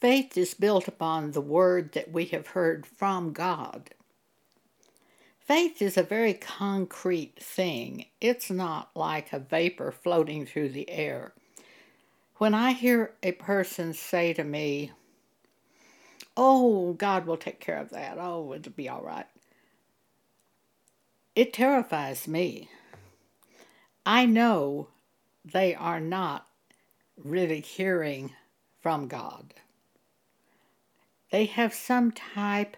Faith is built upon the word that we have heard from God. Faith is a very concrete thing. It's not like a vapor floating through the air. When I hear a person say to me, Oh, God will take care of that. Oh, it'll be all right. It terrifies me. I know they are not really hearing from God. They have some type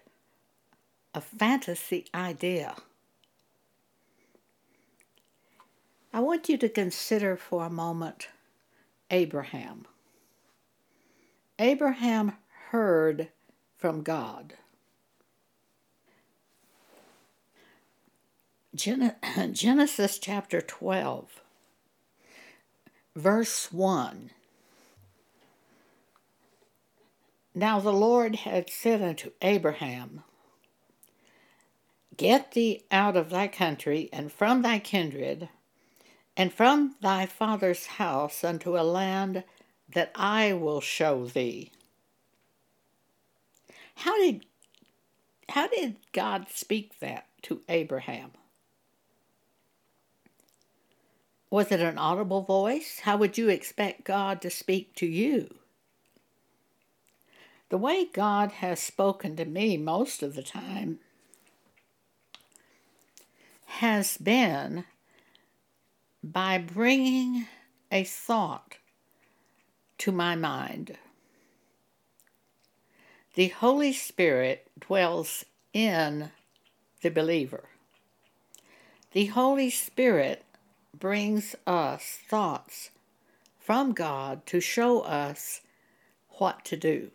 of fantasy idea. I want you to consider for a moment Abraham. Abraham heard from God. Genesis chapter 12, verse 1. Now the Lord had said unto Abraham, Get thee out of thy country and from thy kindred and from thy father's house unto a land that I will show thee. How did how did God speak that to Abraham? Was it an audible voice? How would you expect God to speak to you? The way God has spoken to me most of the time has been by bringing a thought to my mind. The Holy Spirit dwells in the believer. The Holy Spirit brings us thoughts from God to show us what to do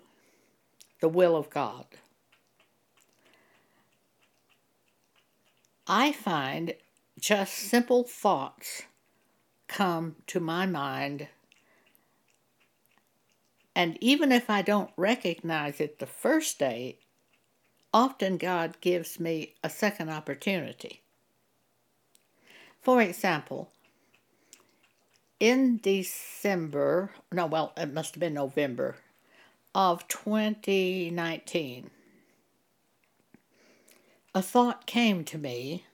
the will of God. I find just simple thoughts come to my mind, and even if I don't recognize it the first day, often God gives me a second opportunity. For example, in December, no, well, it must have been November of 2019, a thought came to me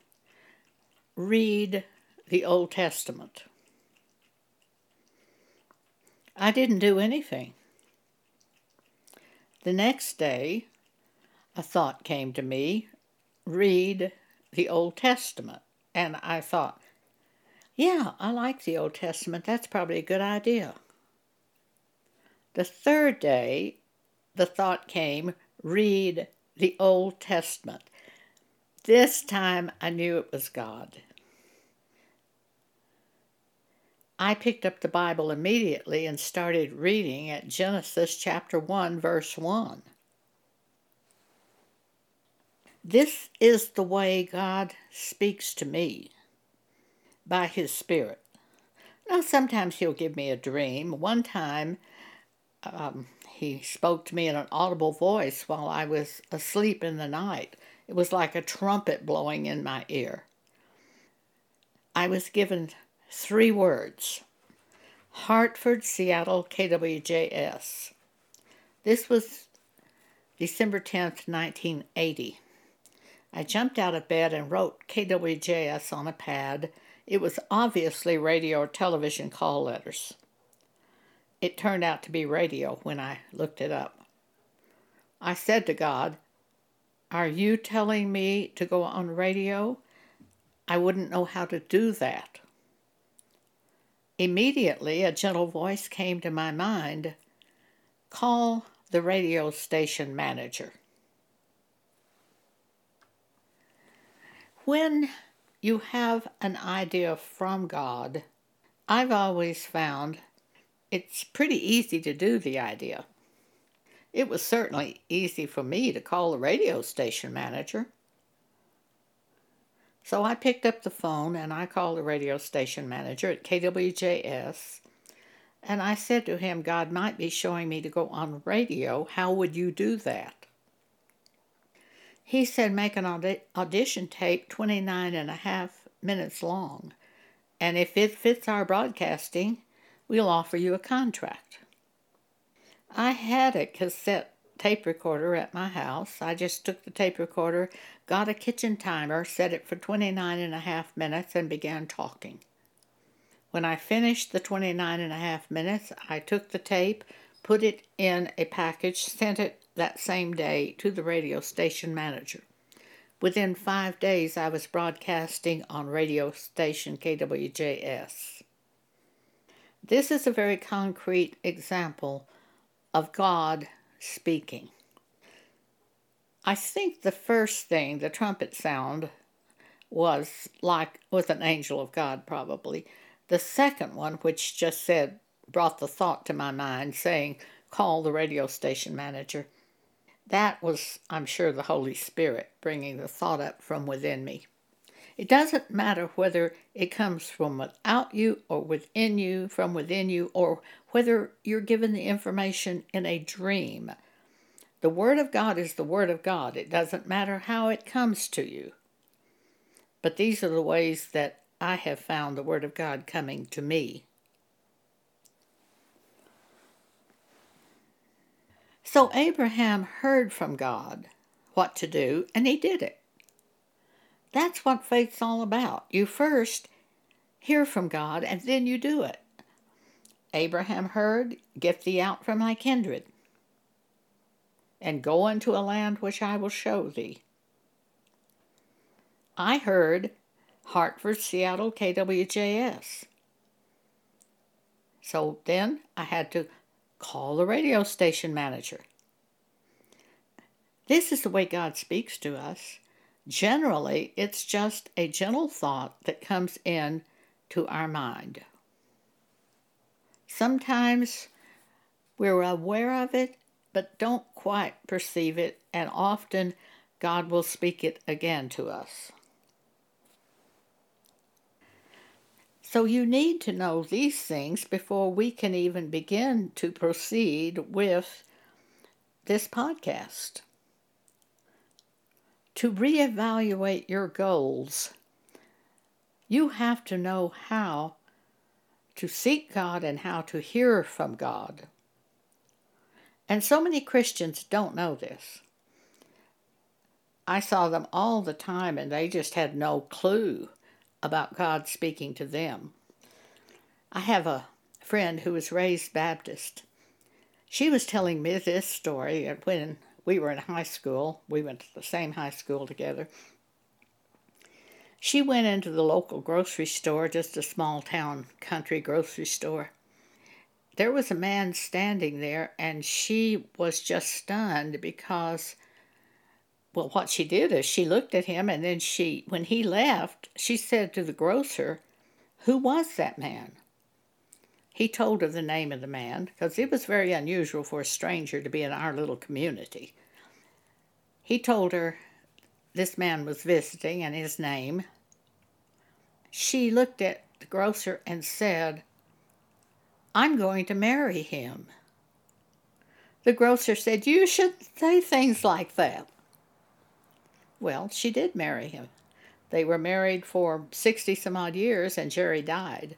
read the Old Testament. I didn't do anything. The next day, a thought came to me read the Old Testament. And I thought, yeah, I like the Old Testament. That's probably a good idea. The third day, the thought came read the Old Testament. This time I knew it was God. I picked up the Bible immediately and started reading at Genesis chapter 1, verse 1. This is the way God speaks to me by His Spirit. Now, sometimes He'll give me a dream. One time, um, he spoke to me in an audible voice while I was asleep in the night. It was like a trumpet blowing in my ear. I was given three words Hartford, Seattle, KWJS. This was December 10th, 1980. I jumped out of bed and wrote KWJS on a pad. It was obviously radio or television call letters. It turned out to be radio when I looked it up. I said to God, Are you telling me to go on radio? I wouldn't know how to do that. Immediately, a gentle voice came to my mind Call the radio station manager. When you have an idea from God, I've always found it's pretty easy to do the idea. It was certainly easy for me to call the radio station manager. So I picked up the phone and I called the radio station manager at KWJS and I said to him, God might be showing me to go on radio. How would you do that? He said, make an audition tape 29 and a half minutes long. And if it fits our broadcasting, we'll offer you a contract. I had a cassette tape recorder at my house. I just took the tape recorder, got a kitchen timer, set it for 29 and a half minutes, and began talking. When I finished the 29 and a half minutes, I took the tape, put it in a package, sent it that same day to the radio station manager. Within five days, I was broadcasting on radio station KWJS. This is a very concrete example of God speaking. I think the first thing, the trumpet sound, was like with an angel of God, probably. The second one, which just said, brought the thought to my mind, saying, call the radio station manager. That was, I'm sure, the Holy Spirit bringing the thought up from within me. It doesn't matter whether it comes from without you or within you, from within you, or whether you're given the information in a dream. The Word of God is the Word of God. It doesn't matter how it comes to you. But these are the ways that I have found the Word of God coming to me. So Abraham heard from God what to do, and he did it. That's what faith's all about. You first hear from God, and then you do it. Abraham heard, Get thee out from thy kindred, and go into a land which I will show thee. I heard Hartford, Seattle, KWJS. So then I had to call the radio station manager. This is the way God speaks to us. Generally, it's just a gentle thought that comes in to our mind. Sometimes we're aware of it, but don't quite perceive it, and often God will speak it again to us. So you need to know these things before we can even begin to proceed with this podcast to reevaluate your goals, you have to know how to seek God and how to hear from God. And so many Christians don't know this. I saw them all the time and they just had no clue about God speaking to them. I have a friend who was raised Baptist. She was telling me this story when we were in high school. We went to the same high school together. She went into the local grocery store, just a small town country grocery store. There was a man standing there, and she was just stunned because, well, what she did is she looked at him, and then she, when he left, she said to the grocer, Who was that man? He told her the name of the man because it was very unusual for a stranger to be in our little community. He told her this man was visiting and his name. She looked at the grocer and said, I'm going to marry him. The grocer said, You shouldn't say things like that. Well, she did marry him. They were married for 60 some odd years, and Jerry died.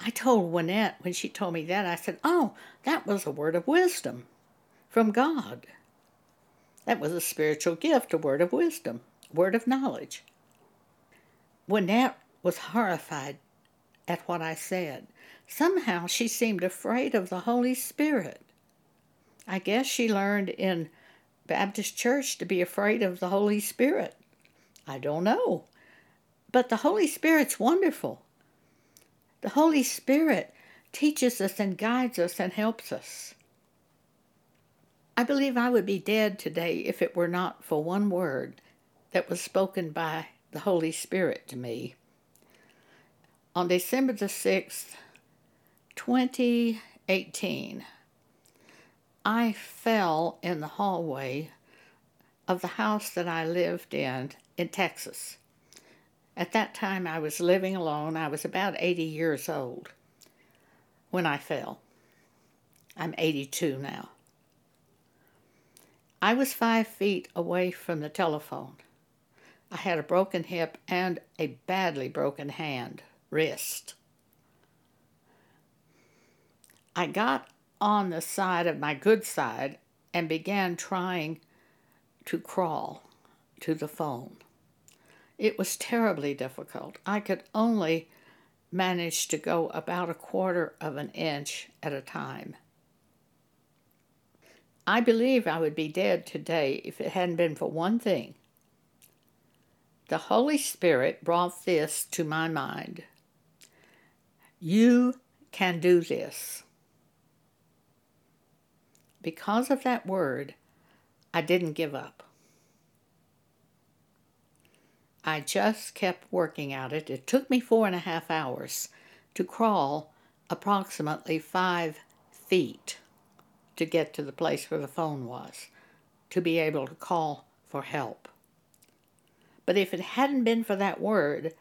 I told Winnette when she told me that, I said, Oh, that was a word of wisdom from God. That was a spiritual gift, a word of wisdom, word of knowledge. Winnette was horrified at what I said. Somehow she seemed afraid of the Holy Spirit. I guess she learned in Baptist church to be afraid of the Holy Spirit. I don't know. But the Holy Spirit's wonderful. The Holy Spirit teaches us and guides us and helps us. I believe I would be dead today if it were not for one word that was spoken by the Holy Spirit to me. On December the 6th, 2018, I fell in the hallway of the house that I lived in in Texas. At that time, I was living alone. I was about 80 years old when I fell. I'm 82 now. I was five feet away from the telephone. I had a broken hip and a badly broken hand, wrist. I got on the side of my good side and began trying to crawl to the phone. It was terribly difficult. I could only manage to go about a quarter of an inch at a time. I believe I would be dead today if it hadn't been for one thing. The Holy Spirit brought this to my mind. You can do this. Because of that word, I didn't give up. I just kept working at it. It took me four and a half hours to crawl approximately five feet to get to the place where the phone was, to be able to call for help. But if it hadn't been for that word,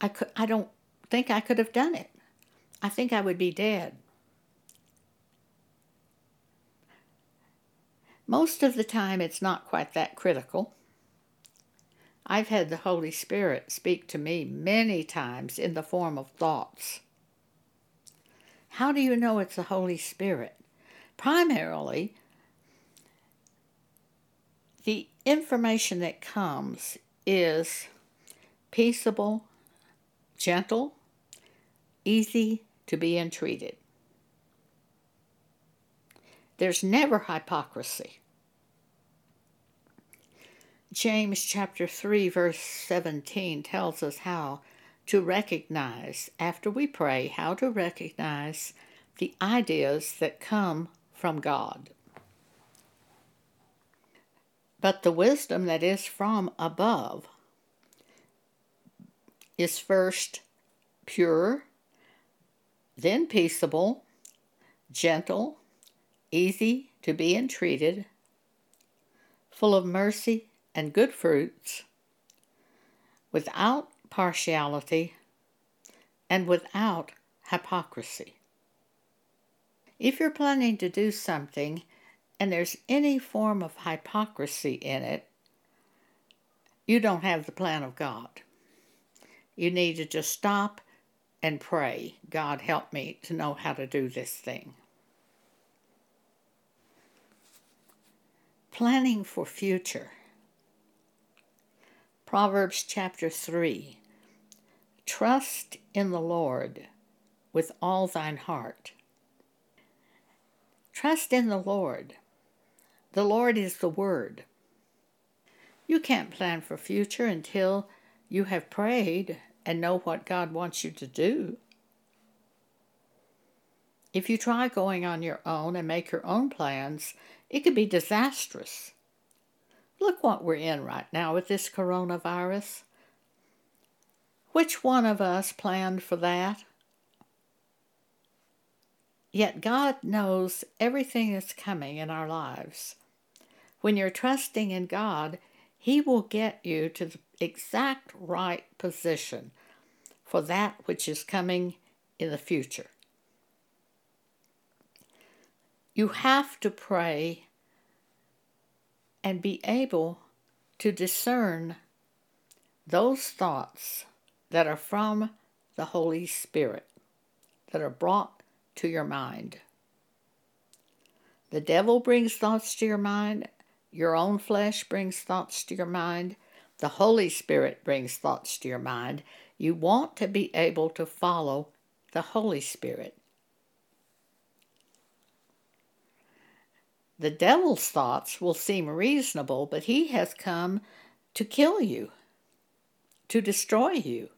I, could, I don't think I could have done it. I think I would be dead. Most of the time, it's not quite that critical. I've had the Holy Spirit speak to me many times in the form of thoughts. How do you know it's the Holy Spirit? Primarily, the information that comes is peaceable, gentle, easy to be entreated. There's never hypocrisy. James chapter 3 verse 17 tells us how to recognize after we pray how to recognize the ideas that come from God. But the wisdom that is from above is first pure, then peaceable, gentle, easy to be entreated, full of mercy and good fruits, without partiality, and without hypocrisy. If you're planning to do something and there's any form of hypocrisy in it, you don't have the plan of God. You need to just stop and pray, God, help me to know how to do this thing. Planning for future. Proverbs chapter 3 Trust in the Lord with all thine heart. Trust in the Lord. The Lord is the Word. You can't plan for future until you have prayed and know what God wants you to do. If you try going on your own and make your own plans, it could be disastrous. Look what we're in right now with this coronavirus. Which one of us planned for that? Yet God knows everything that's coming in our lives. When you're trusting in God, He will get you to the exact right position for that which is coming in the future. You have to pray and be able to discern those thoughts that are from the Holy Spirit, that are brought to your mind. The devil brings thoughts to your mind, your own flesh brings thoughts to your mind, the Holy Spirit brings thoughts to your mind. You want to be able to follow the Holy Spirit. The devil's thoughts will seem reasonable, but he has come to kill you, to destroy you.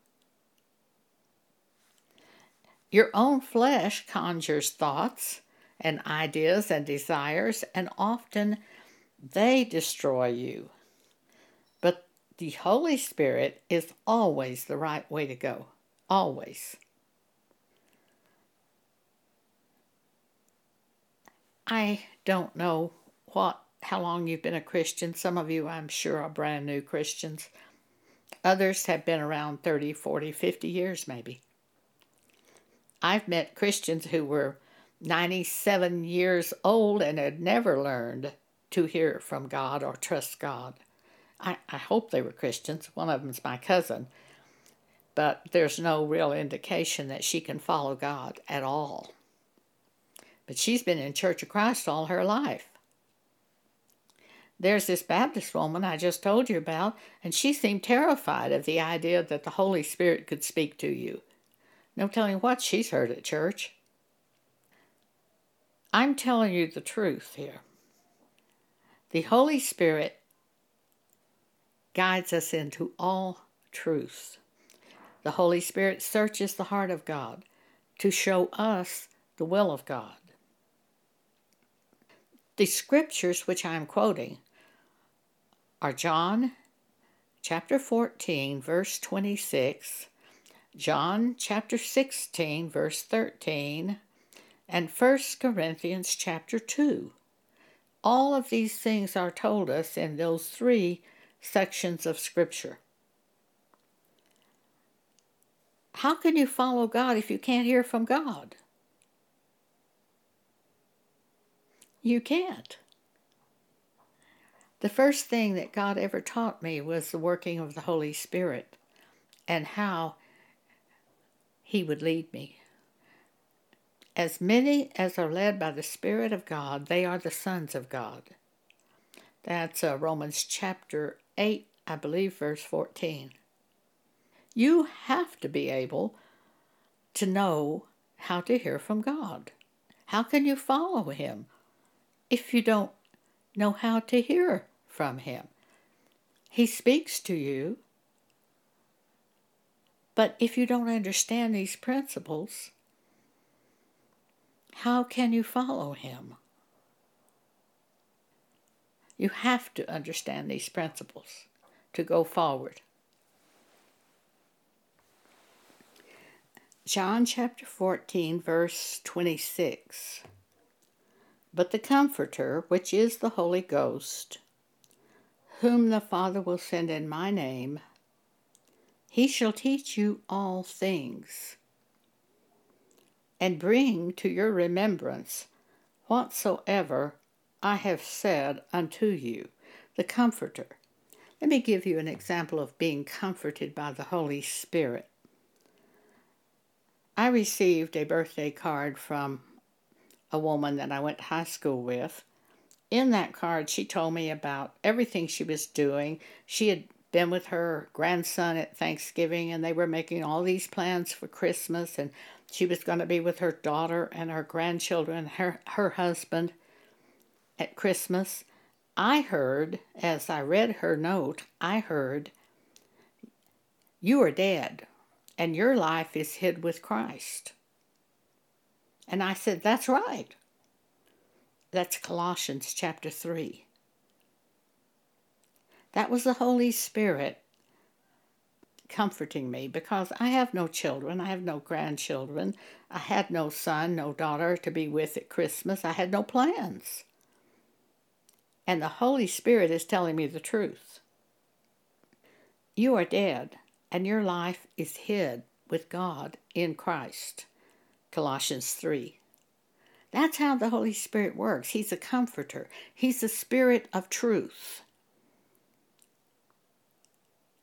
Your own flesh conjures thoughts and ideas and desires, and often they destroy you. But the Holy Spirit is always the right way to go. Always. I don't know what how long you've been a Christian. Some of you, I'm sure, are brand new Christians. Others have been around 30, 40, 50 years maybe. I've met Christians who were 97 years old and had never learned to hear from God or trust God. I, I hope they were Christians. One of them's my cousin. But there's no real indication that she can follow God at all. But she's been in Church of Christ all her life. There's this Baptist woman I just told you about, and she seemed terrified of the idea that the Holy Spirit could speak to you. No telling what she's heard at church. I'm telling you the truth here. The Holy Spirit guides us into all truth. The Holy Spirit searches the heart of God to show us the will of God. The scriptures which I am quoting are John chapter 14, verse 26, John chapter 16, verse 13, and 1 Corinthians chapter 2. All of these things are told us in those three sections of Scripture. How can you follow God if you can't hear from God? You can't. The first thing that God ever taught me was the working of the Holy Spirit and how He would lead me. As many as are led by the Spirit of God, they are the sons of God. That's uh, Romans chapter 8, I believe, verse 14. You have to be able to know how to hear from God. How can you follow Him if you don't know how to hear from Him? He speaks to you, but if you don't understand these principles, how can you follow Him? You have to understand these principles to go forward. John chapter 14, verse 26. But the Comforter, which is the Holy Ghost, whom the Father will send in my name, he shall teach you all things and bring to your remembrance whatsoever I have said unto you, the Comforter. Let me give you an example of being comforted by the Holy Spirit. I received a birthday card from a woman that I went to high school with. In that card, she told me about everything she was doing. She had been with her grandson at Thanksgiving, and they were making all these plans for Christmas, and she was going to be with her daughter and her grandchildren, her, her husband at Christmas. I heard, as I read her note, I heard, You are dead, and your life is hid with Christ. And I said, That's right. That's Colossians chapter 3. That was the Holy Spirit comforting me because I have no children, I have no grandchildren, I had no son, no daughter to be with at Christmas, I had no plans. And the Holy Spirit is telling me the truth. You are dead, and your life is hid with God in Christ. Colossians 3. That's how the Holy Spirit works. He's a comforter, He's the Spirit of truth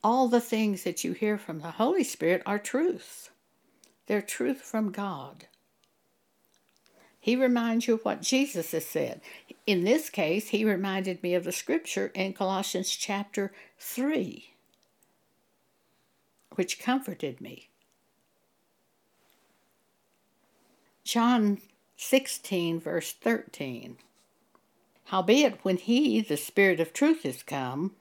all the things that you hear from the Holy Spirit are truth. They're truth from God. He reminds you of what Jesus has said. In this case, he reminded me of the scripture in Colossians chapter 3, which comforted me. John 16, verse 13. Howbeit, when he, the Spirit of truth, is come,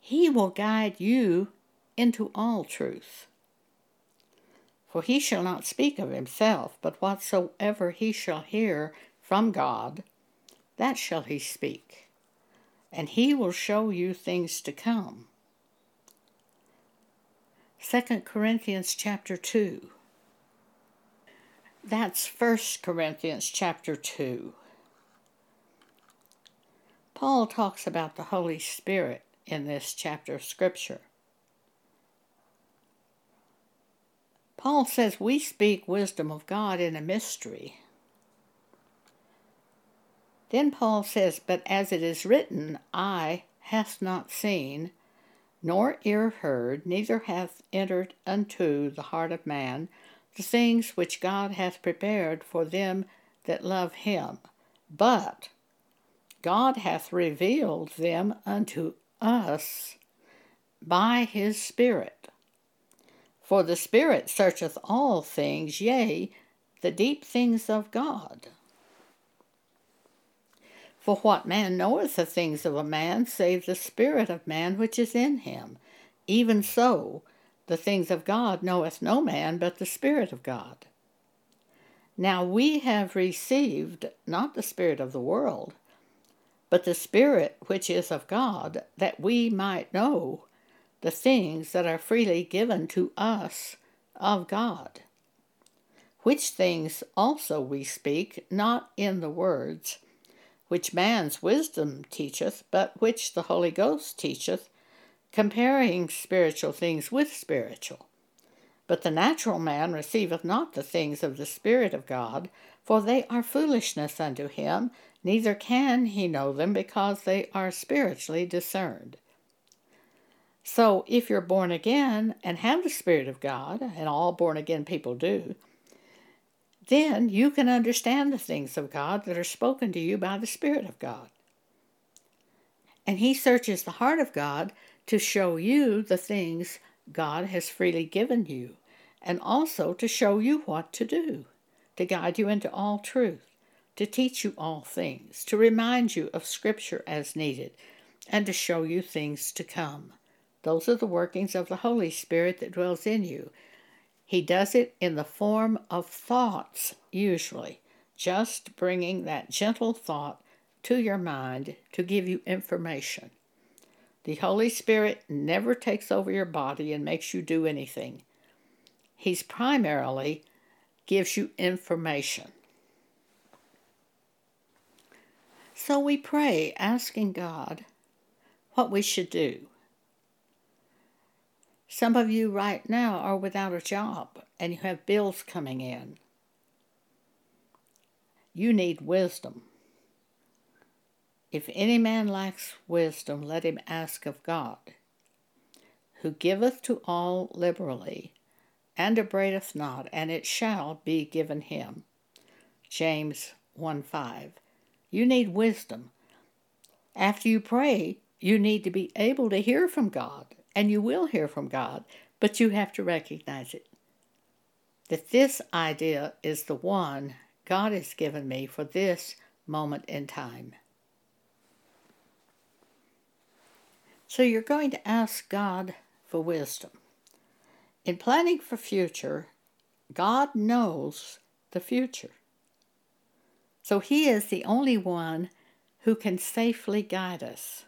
he will guide you into all truth. For he shall not speak of himself, but whatsoever he shall hear from God, that shall he speak, and he will show you things to come. 2 Corinthians chapter 2. That's 1 Corinthians chapter 2. Paul talks about the Holy Spirit in this chapter of Scripture. Paul says we speak wisdom of God in a mystery. Then Paul says, But as it is written, eye hath not seen, nor ear heard, neither hath entered unto the heart of man the things which God hath prepared for them that love him, but God hath revealed them unto us by his Spirit. For the Spirit searcheth all things, yea, the deep things of God. For what man knoweth the things of a man, save the Spirit of man which is in him? Even so, the things of God knoweth no man but the Spirit of God. Now we have received not the Spirit of the world, but the Spirit which is of God, that we might know the things that are freely given to us of God. Which things also we speak, not in the words which man's wisdom teacheth, but which the Holy Ghost teacheth, comparing spiritual things with spiritual. But the natural man receiveth not the things of the Spirit of God, for they are foolishness unto him, neither can he know them because they are spiritually discerned. So, if you're born again and have the Spirit of God, and all born again people do, then you can understand the things of God that are spoken to you by the Spirit of God. And He searches the heart of God to show you the things God has freely given you, and also to show you what to do, to guide you into all truth, to teach you all things, to remind you of Scripture as needed, and to show you things to come. Those are the workings of the Holy Spirit that dwells in you. He does it in the form of thoughts, usually, just bringing that gentle thought to your mind to give you information. The Holy Spirit never takes over your body and makes you do anything. He's primarily gives you information. So we pray asking God what we should do. Some of you right now are without a job and you have bills coming in. You need wisdom. If any man lacks wisdom, let him ask of God, who giveth to all liberally, and upbraideth not, and it shall be given him. James 1 5. You need wisdom. After you pray, you need to be able to hear from God, and you will hear from God, but you have to recognize it. That this idea is the one God has given me for this moment in time. So you're going to ask God for wisdom. In planning for future, God knows the future. So He is the only one who can safely guide us.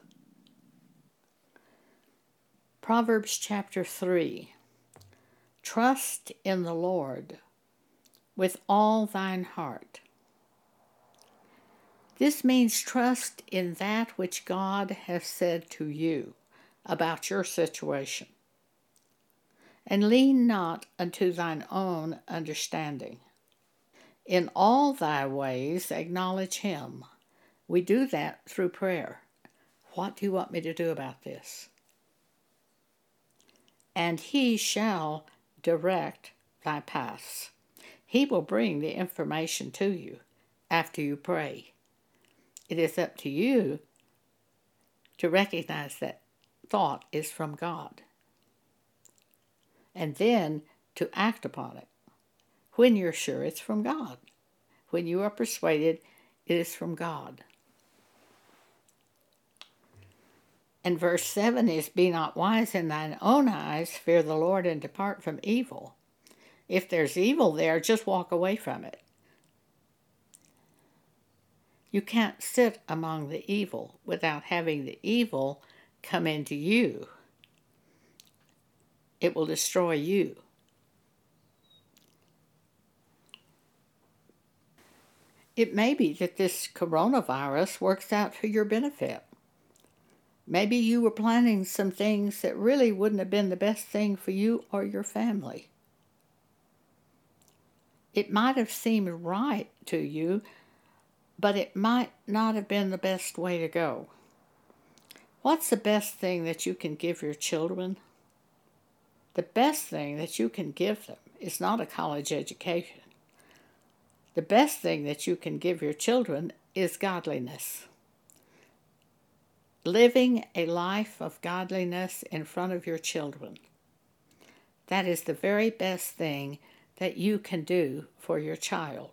Proverbs chapter 3 Trust in the Lord with all thine heart. This means trust in that which God has said to you about your situation. And lean not unto thine own understanding. In all thy ways acknowledge him. We do that through prayer. What do you want me to do about this? And he shall direct thy paths. He will bring the information to you after you pray. It is up to you to recognize that thought is from God and then to act upon it when you're sure it's from God. When you are persuaded it is from God. And verse 7 is Be not wise in thine own eyes, fear the Lord, and depart from evil. If there's evil there, just walk away from it. You can't sit among the evil without having the evil come into you. It will destroy you. It may be that this coronavirus works out for your benefit. Maybe you were planning some things that really wouldn't have been the best thing for you or your family. It might have seemed right to you but it might not have been the best way to go. What's the best thing that you can give your children? The best thing that you can give them is not a college education. the best thing that you can give your children is godliness. Living a life of godliness in front of your children. That is the very best thing that you can do for your child.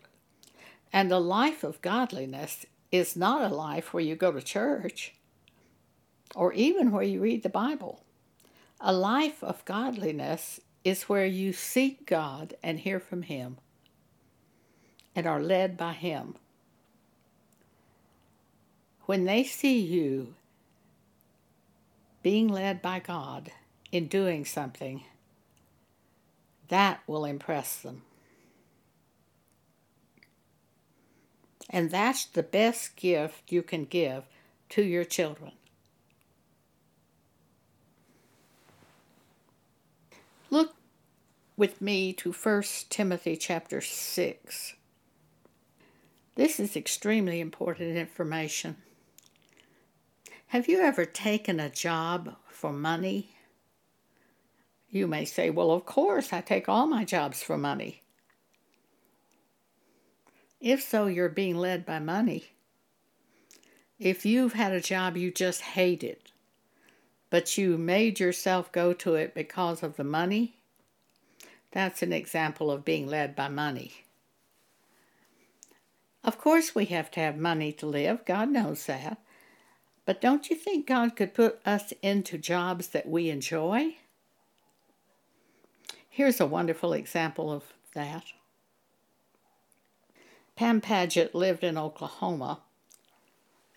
And the life of godliness is not a life where you go to church or even where you read the Bible. A life of godliness is where you seek God and hear from Him and are led by Him. When they see you being led by God in doing something, that will impress them. And that's the best gift you can give to your children. Look with me to 1 Timothy chapter 6. This is extremely important information. Have you ever taken a job for money? You may say, Well, of course, I take all my jobs for money. If so, you're being led by money. If you've had a job you just hated, but you made yourself go to it because of the money, that's an example of being led by money. Of course, we have to have money to live. God knows that. But don't you think God could put us into jobs that we enjoy? Here's a wonderful example of that. Pam Paget lived in Oklahoma,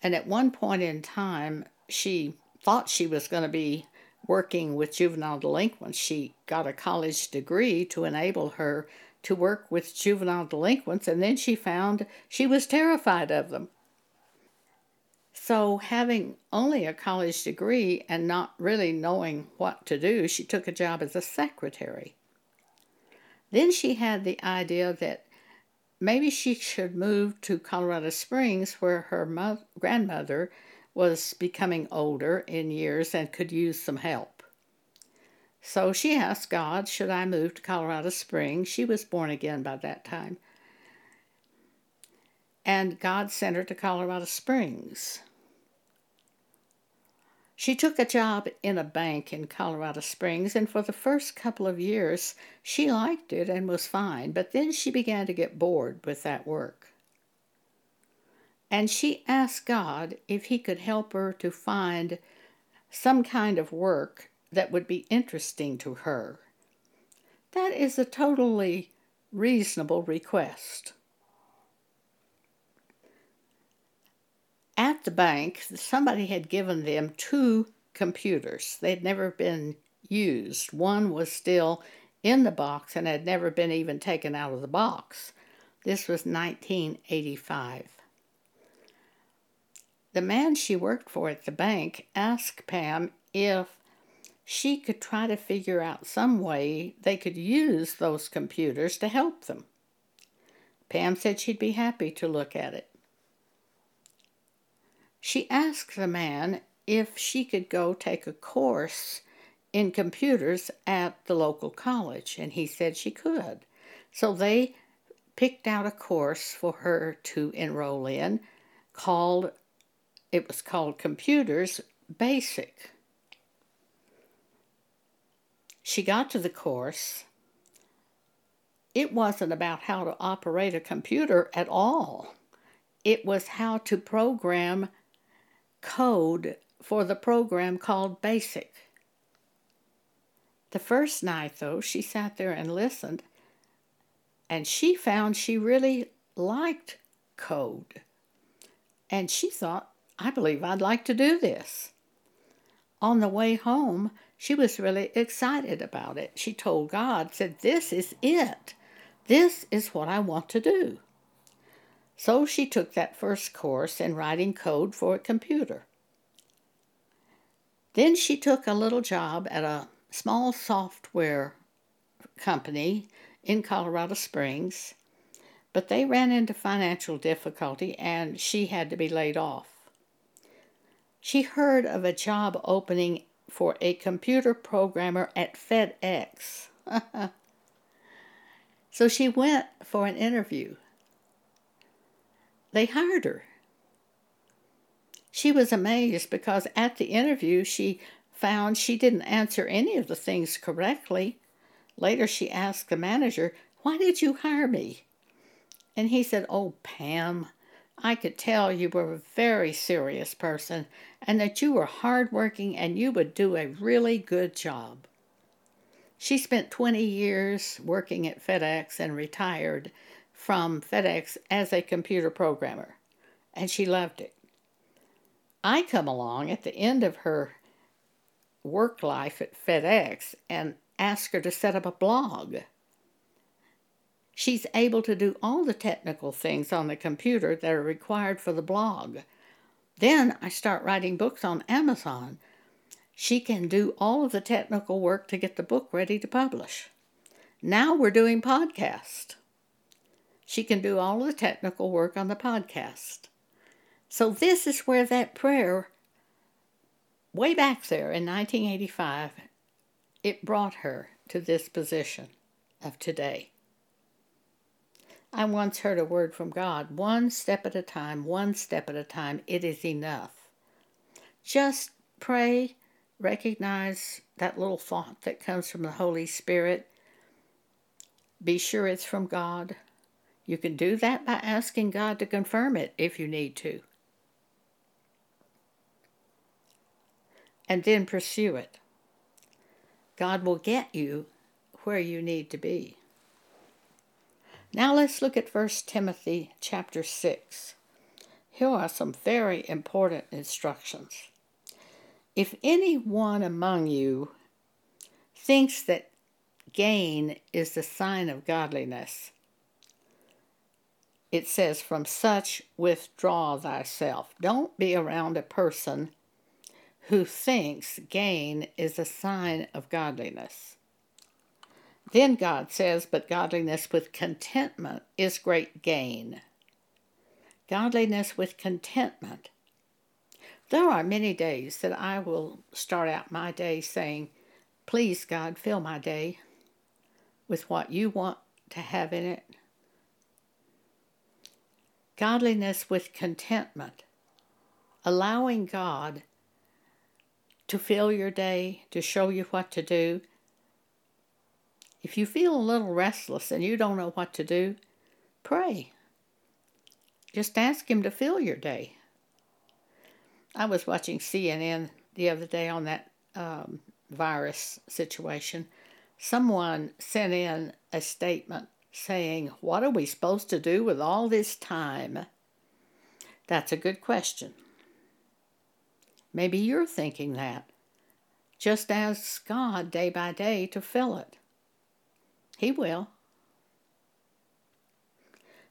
and at one point in time, she thought she was going to be working with juvenile delinquents. She got a college degree to enable her to work with juvenile delinquents, and then she found she was terrified of them. So, having only a college degree and not really knowing what to do, she took a job as a secretary. Then she had the idea that maybe she should move to Colorado Springs, where her mo- grandmother was becoming older in years and could use some help. So she asked God, Should I move to Colorado Springs? She was born again by that time. And God sent her to Colorado Springs. She took a job in a bank in Colorado Springs, and for the first couple of years she liked it and was fine, but then she began to get bored with that work. And she asked God if He could help her to find some kind of work that would be interesting to her. That is a totally reasonable request. At the bank, somebody had given them two computers. They'd never been used. One was still in the box and had never been even taken out of the box. This was 1985. The man she worked for at the bank asked Pam if she could try to figure out some way they could use those computers to help them. Pam said she'd be happy to look at it. She asked the man if she could go take a course in computers at the local college, and he said she could. So they picked out a course for her to enroll in called it was called Computers Basic. She got to the course. It wasn't about how to operate a computer at all. It was how to program code for the program called BASIC. The first night, though, she sat there and listened, and she found she really liked code. And she thought, I believe I'd like to do this. On the way home, she was really excited about it. She told God, said, This is it. This is what I want to do. So she took that first course in writing code for a computer. Then she took a little job at a small software company in Colorado Springs, but they ran into financial difficulty and she had to be laid off. She heard of a job opening for a computer programmer at FedEx. so she went for an interview. They hired her. She was amazed because at the interview she found she didn't answer any of the things correctly. Later she asked the manager, Why did you hire me? And he said, Oh, Pam, I could tell you were a very serious person and that you were hardworking and you would do a really good job. She spent 20 years working at FedEx and retired from FedEx as a computer programmer, and she loved it. I come along at the end of her work life at FedEx and ask her to set up a blog. She's able to do all the technical things on the computer that are required for the blog. Then I start writing books on Amazon. She can do all of the technical work to get the book ready to publish. Now we're doing podcast. She can do all the technical work on the podcast. So this is where that prayer way back there in 1985 it brought her to this position of today. I once heard a word from God one step at a time, one step at a time, it is enough. Just pray, recognize that little thought that comes from the Holy Spirit. Be sure it's from God. You can do that by asking God to confirm it if you need to. And then pursue it. God will get you where you need to be. Now let's look at 1 Timothy chapter 6. Here are some very important instructions. If anyone among you thinks that gain is the sign of godliness, it says, From such withdraw thyself. Don't be around a person who thinks gain is a sign of godliness. Then God says, But godliness with contentment is great gain. Godliness with contentment. There are many days that I will start out my day saying, Please, God, fill my day with what you want to have in it. Godliness with contentment. Allowing God to fill your day, to show you what to do, if you feel a little restless and you don't know what to do, pray. Just ask Him to fill your day. I was watching CNN the other day on that um, virus situation. Someone sent in a statement saying, What are we supposed to do with all this time? That's a good question. Maybe you're thinking that. Just ask God day by day to fill it. He will.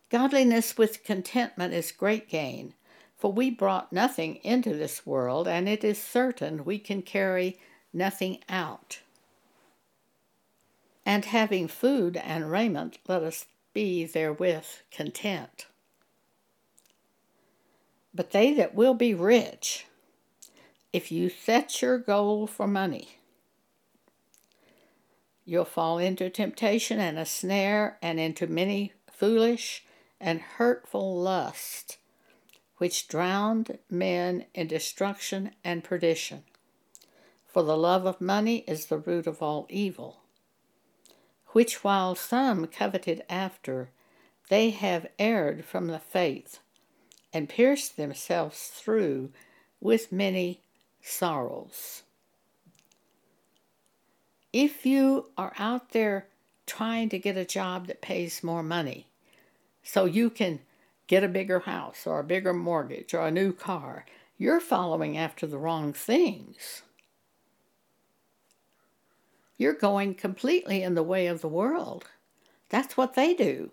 Godliness with contentment is great gain, for we brought nothing into this world, and it is certain we can carry nothing out. And having food and raiment, let us be therewith content. But they that will be rich, if you set your goal for money, You'll fall into temptation and a snare, and into many foolish and hurtful lusts, which drowned men in destruction and perdition. For the love of money is the root of all evil, which while some coveted after, they have erred from the faith, and pierced themselves through with many sorrows if you are out there trying to get a job that pays more money so you can get a bigger house or a bigger mortgage or a new car, you're following after the wrong things. You're going completely in the way of the world. That's what they do.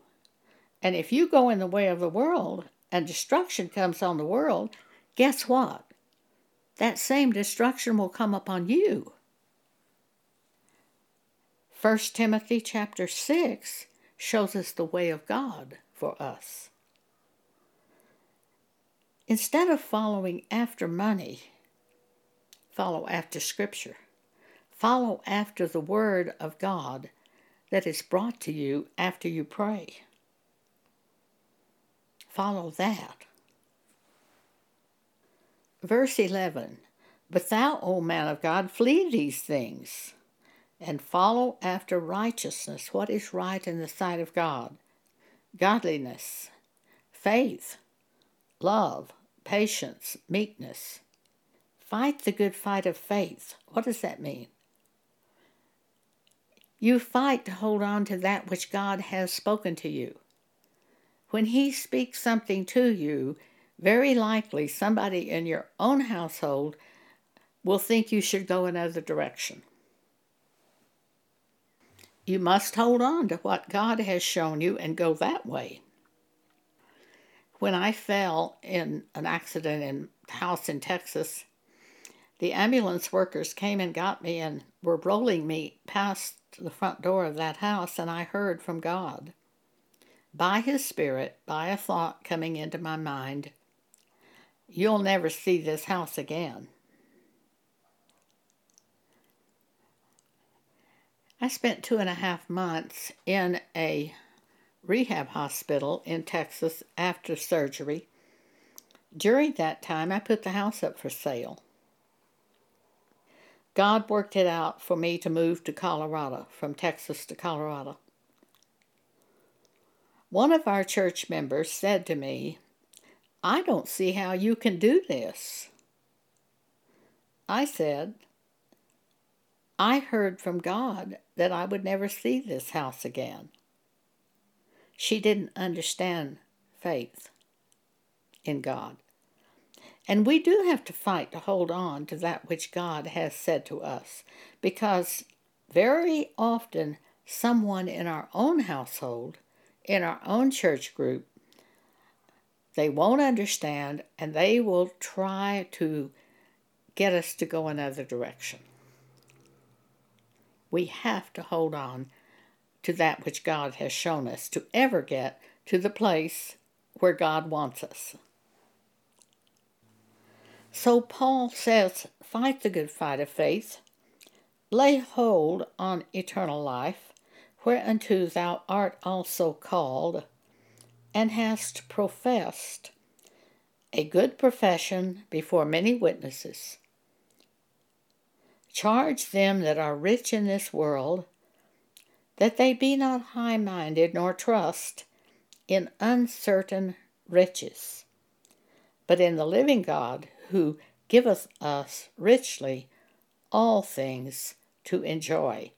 And if you go in the way of the world and destruction comes on the world, guess what? That same destruction will come upon you. 1 Timothy chapter 6 shows us the way of God for us. Instead of following after money, follow after Scripture. Follow after the Word of God that is brought to you after you pray. Follow that. Verse 11 But thou, O man of God, flee these things and follow after righteousness. What is right in the sight of God? Godliness, faith, love, patience, meekness. Fight the good fight of faith. What does that mean? You fight to hold on to that which God has spoken to you. When He speaks something to you, very likely somebody in your own household will think you should go another direction. You must hold on to what God has shown you and go that way. When I fell in an accident in a house in Texas, the ambulance workers came and got me and were rolling me past the front door of that house, and I heard from God. By His Spirit, by a thought coming into my mind, you'll never see this house again. I spent two and a half months in a rehab hospital in Texas after surgery. During that time, I put the house up for sale. God worked it out for me to move to Colorado, from Texas to Colorado. One of our church members said to me, I don't see how you can do this. I said, I heard from God that I would never see this house again. She didn't understand faith in God. And we do have to fight to hold on to that which God has said to us because very often someone in our own household, in our own church group, they won't understand and they will try to get us to go another direction. We have to hold on to that which God has shown us to ever get to the place where God wants us. So Paul says, Fight the good fight of faith, lay hold on eternal life, whereunto thou art also called, and hast professed a good profession before many witnesses. Charge them that are rich in this world that they be not high minded nor trust in uncertain riches, but in the living God who giveth us richly all things to enjoy.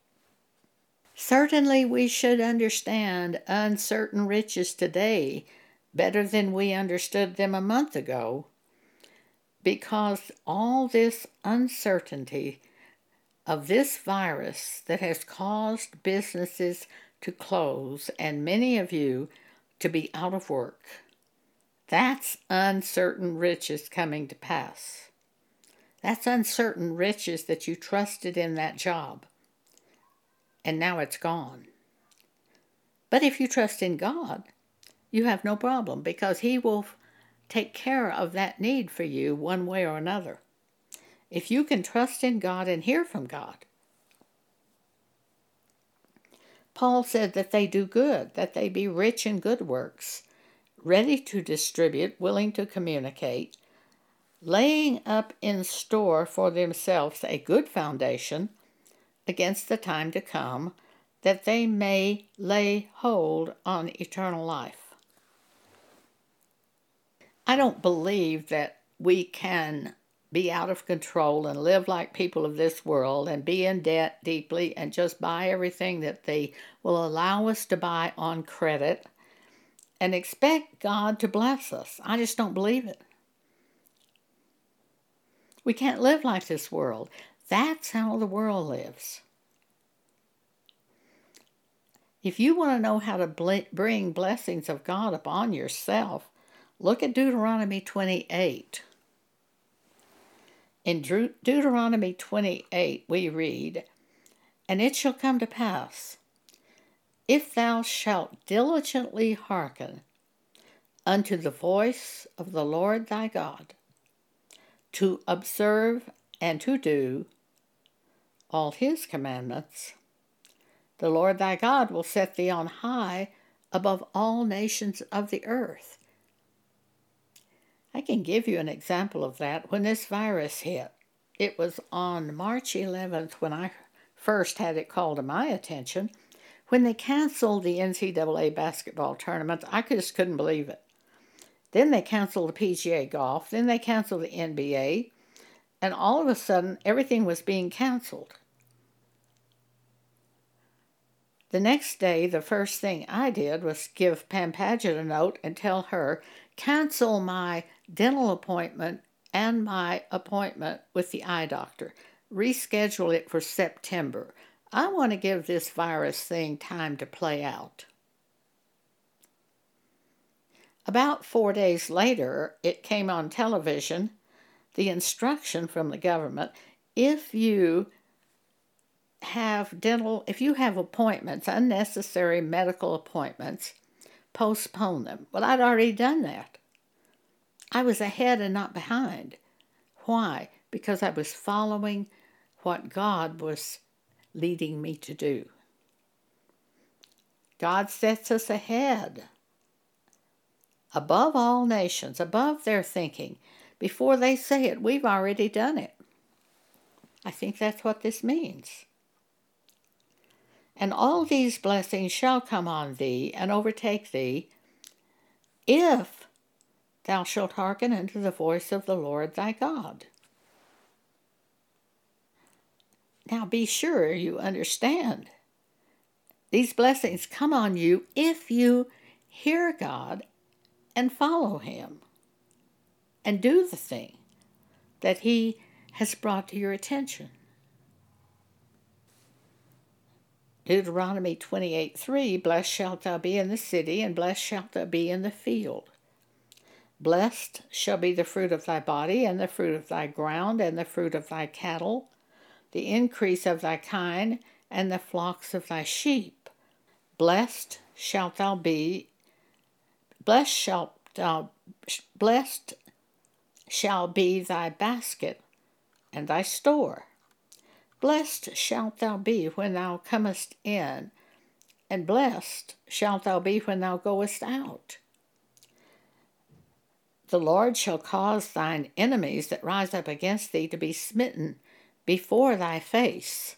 Certainly, we should understand uncertain riches today better than we understood them a month ago, because all this uncertainty of this virus that has caused businesses to close and many of you to be out of work that's uncertain riches coming to pass. That's uncertain riches that you trusted in that job, and now it's gone. But if you trust in God, you have no problem because He will take care of that need for you one way or another. If you can trust in God and hear from God, Paul said that they do good, that they be rich in good works, ready to distribute, willing to communicate, laying up in store for themselves a good foundation against the time to come, that they may lay hold on eternal life. I don't believe that we can be out of control and live like people of this world and be in debt deeply and just buy everything that they will allow us to buy on credit and expect God to bless us. I just don't believe it. We can't live like this world. That's how the world lives. If you want to know how to bring blessings of God upon yourself, look at Deuteronomy 28. In Deuteronomy 28, we read, And it shall come to pass if thou shalt diligently hearken unto the voice of the Lord thy God, to observe and to do all his commandments, the Lord thy God will set thee on high above all nations of the earth. I can give you an example of that when this virus hit. It was on March 11th when I first had it called to my attention. When they canceled the NCAA basketball tournament, I just couldn't believe it. Then they canceled the PGA golf, then they canceled the NBA, and all of a sudden everything was being canceled. The next day, the first thing I did was give Pam Paget a note and tell her, cancel my dental appointment and my appointment with the eye doctor. Reschedule it for September. I want to give this virus thing time to play out. About four days later, it came on television the instruction from the government if you have dental, if you have appointments, unnecessary medical appointments, postpone them. Well, I'd already done that. I was ahead and not behind. Why? Because I was following what God was leading me to do. God sets us ahead, above all nations, above their thinking. Before they say it, we've already done it. I think that's what this means. And all these blessings shall come on thee and overtake thee, if thou shalt hearken unto the voice of the Lord thy God. Now be sure you understand. These blessings come on you if you hear God and follow Him and do the thing that He has brought to your attention. Deuteronomy 28 3 Blessed shalt thou be in the city, and blessed shalt thou be in the field. Blessed shall be the fruit of thy body, and the fruit of thy ground, and the fruit of thy cattle, the increase of thy kine, and the flocks of thy sheep. Blessed shalt thou be, blessed shalt thou, blessed shall be thy basket and thy store. Blessed shalt thou be when thou comest in, and blessed shalt thou be when thou goest out. The Lord shall cause thine enemies that rise up against thee to be smitten before thy face.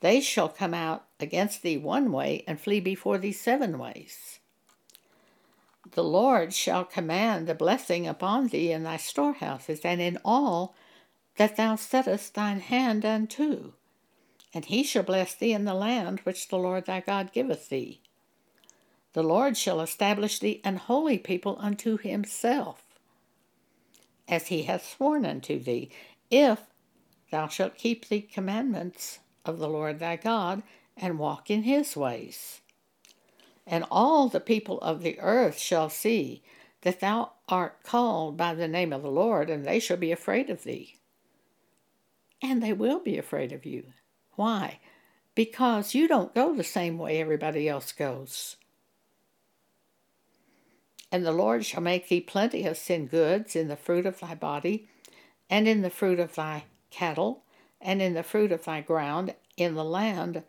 They shall come out against thee one way and flee before thee seven ways the Lord shall command the blessing upon thee in thy storehouses, and in all that thou settest thine hand unto. And he shall bless thee in the land which the Lord thy God giveth thee. The Lord shall establish thee an holy people unto himself, as he hath sworn unto thee, if thou shalt keep the commandments of the Lord thy God, and walk in his ways and all the people of the earth shall see that thou art called by the name of the Lord, and they shall be afraid of thee. And they will be afraid of you. Why? Because you don't go the same way everybody else goes. And the Lord shall make thee plenteous in goods, in the fruit of thy body, and in the fruit of thy cattle, and in the fruit of thy ground, in the land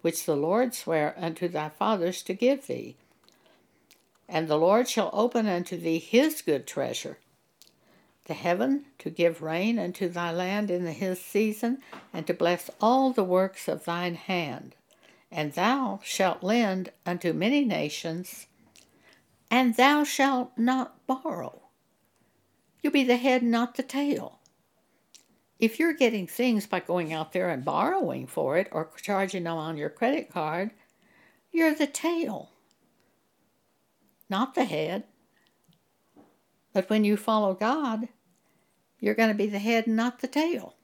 which the Lord sware unto thy fathers to give thee. And the Lord shall open unto thee his good treasure, the heaven to give rain unto thy land in his season, and to bless all the works of thine hand. And thou shalt lend unto many nations, and thou shalt not borrow. You'll be the head, not the tail. If you're getting things by going out there and borrowing for it or charging them on your credit card, you're the tail, not the head. But when you follow God, you're going to be the head and not the tail.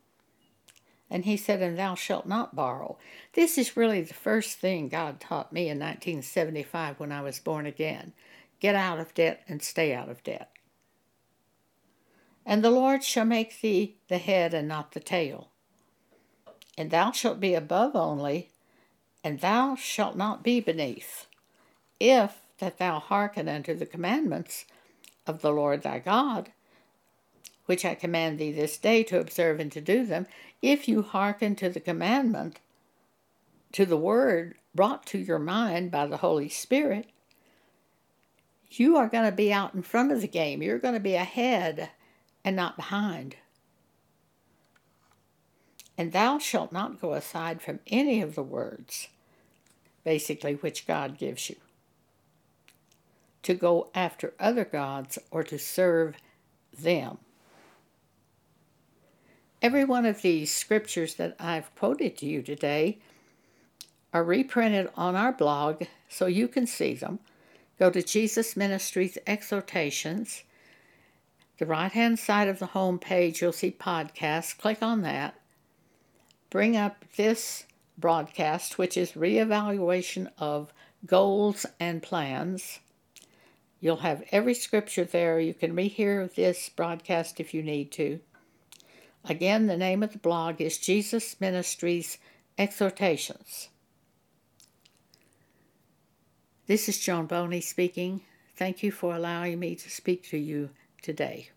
And he said, And thou shalt not borrow. This is really the first thing God taught me in 1975 when I was born again get out of debt and stay out of debt. And the Lord shall make thee the head and not the tail. And thou shalt be above only, and thou shalt not be beneath, if that thou hearken unto the commandments of the Lord thy God, which I command thee this day to observe and to do them, if you hearken to the commandment, to the word brought to your mind by the Holy Spirit, you are going to be out in front of the game. You're going to be ahead and not behind. And thou shalt not go aside from any of the words, basically, which God gives you, to go after other gods or to serve them. Every one of these scriptures that I've quoted to you today are reprinted on our blog so you can see them. Go to Jesus Ministries Exhortations. The right hand side of the home page, you'll see podcasts. Click on that bring up this broadcast, which is reevaluation of goals and plans. You'll have every scripture there. You can rehear this broadcast if you need to. Again, the name of the blog is Jesus Ministries Exhortations. This is Joan Boney speaking. Thank you for allowing me to speak to you today.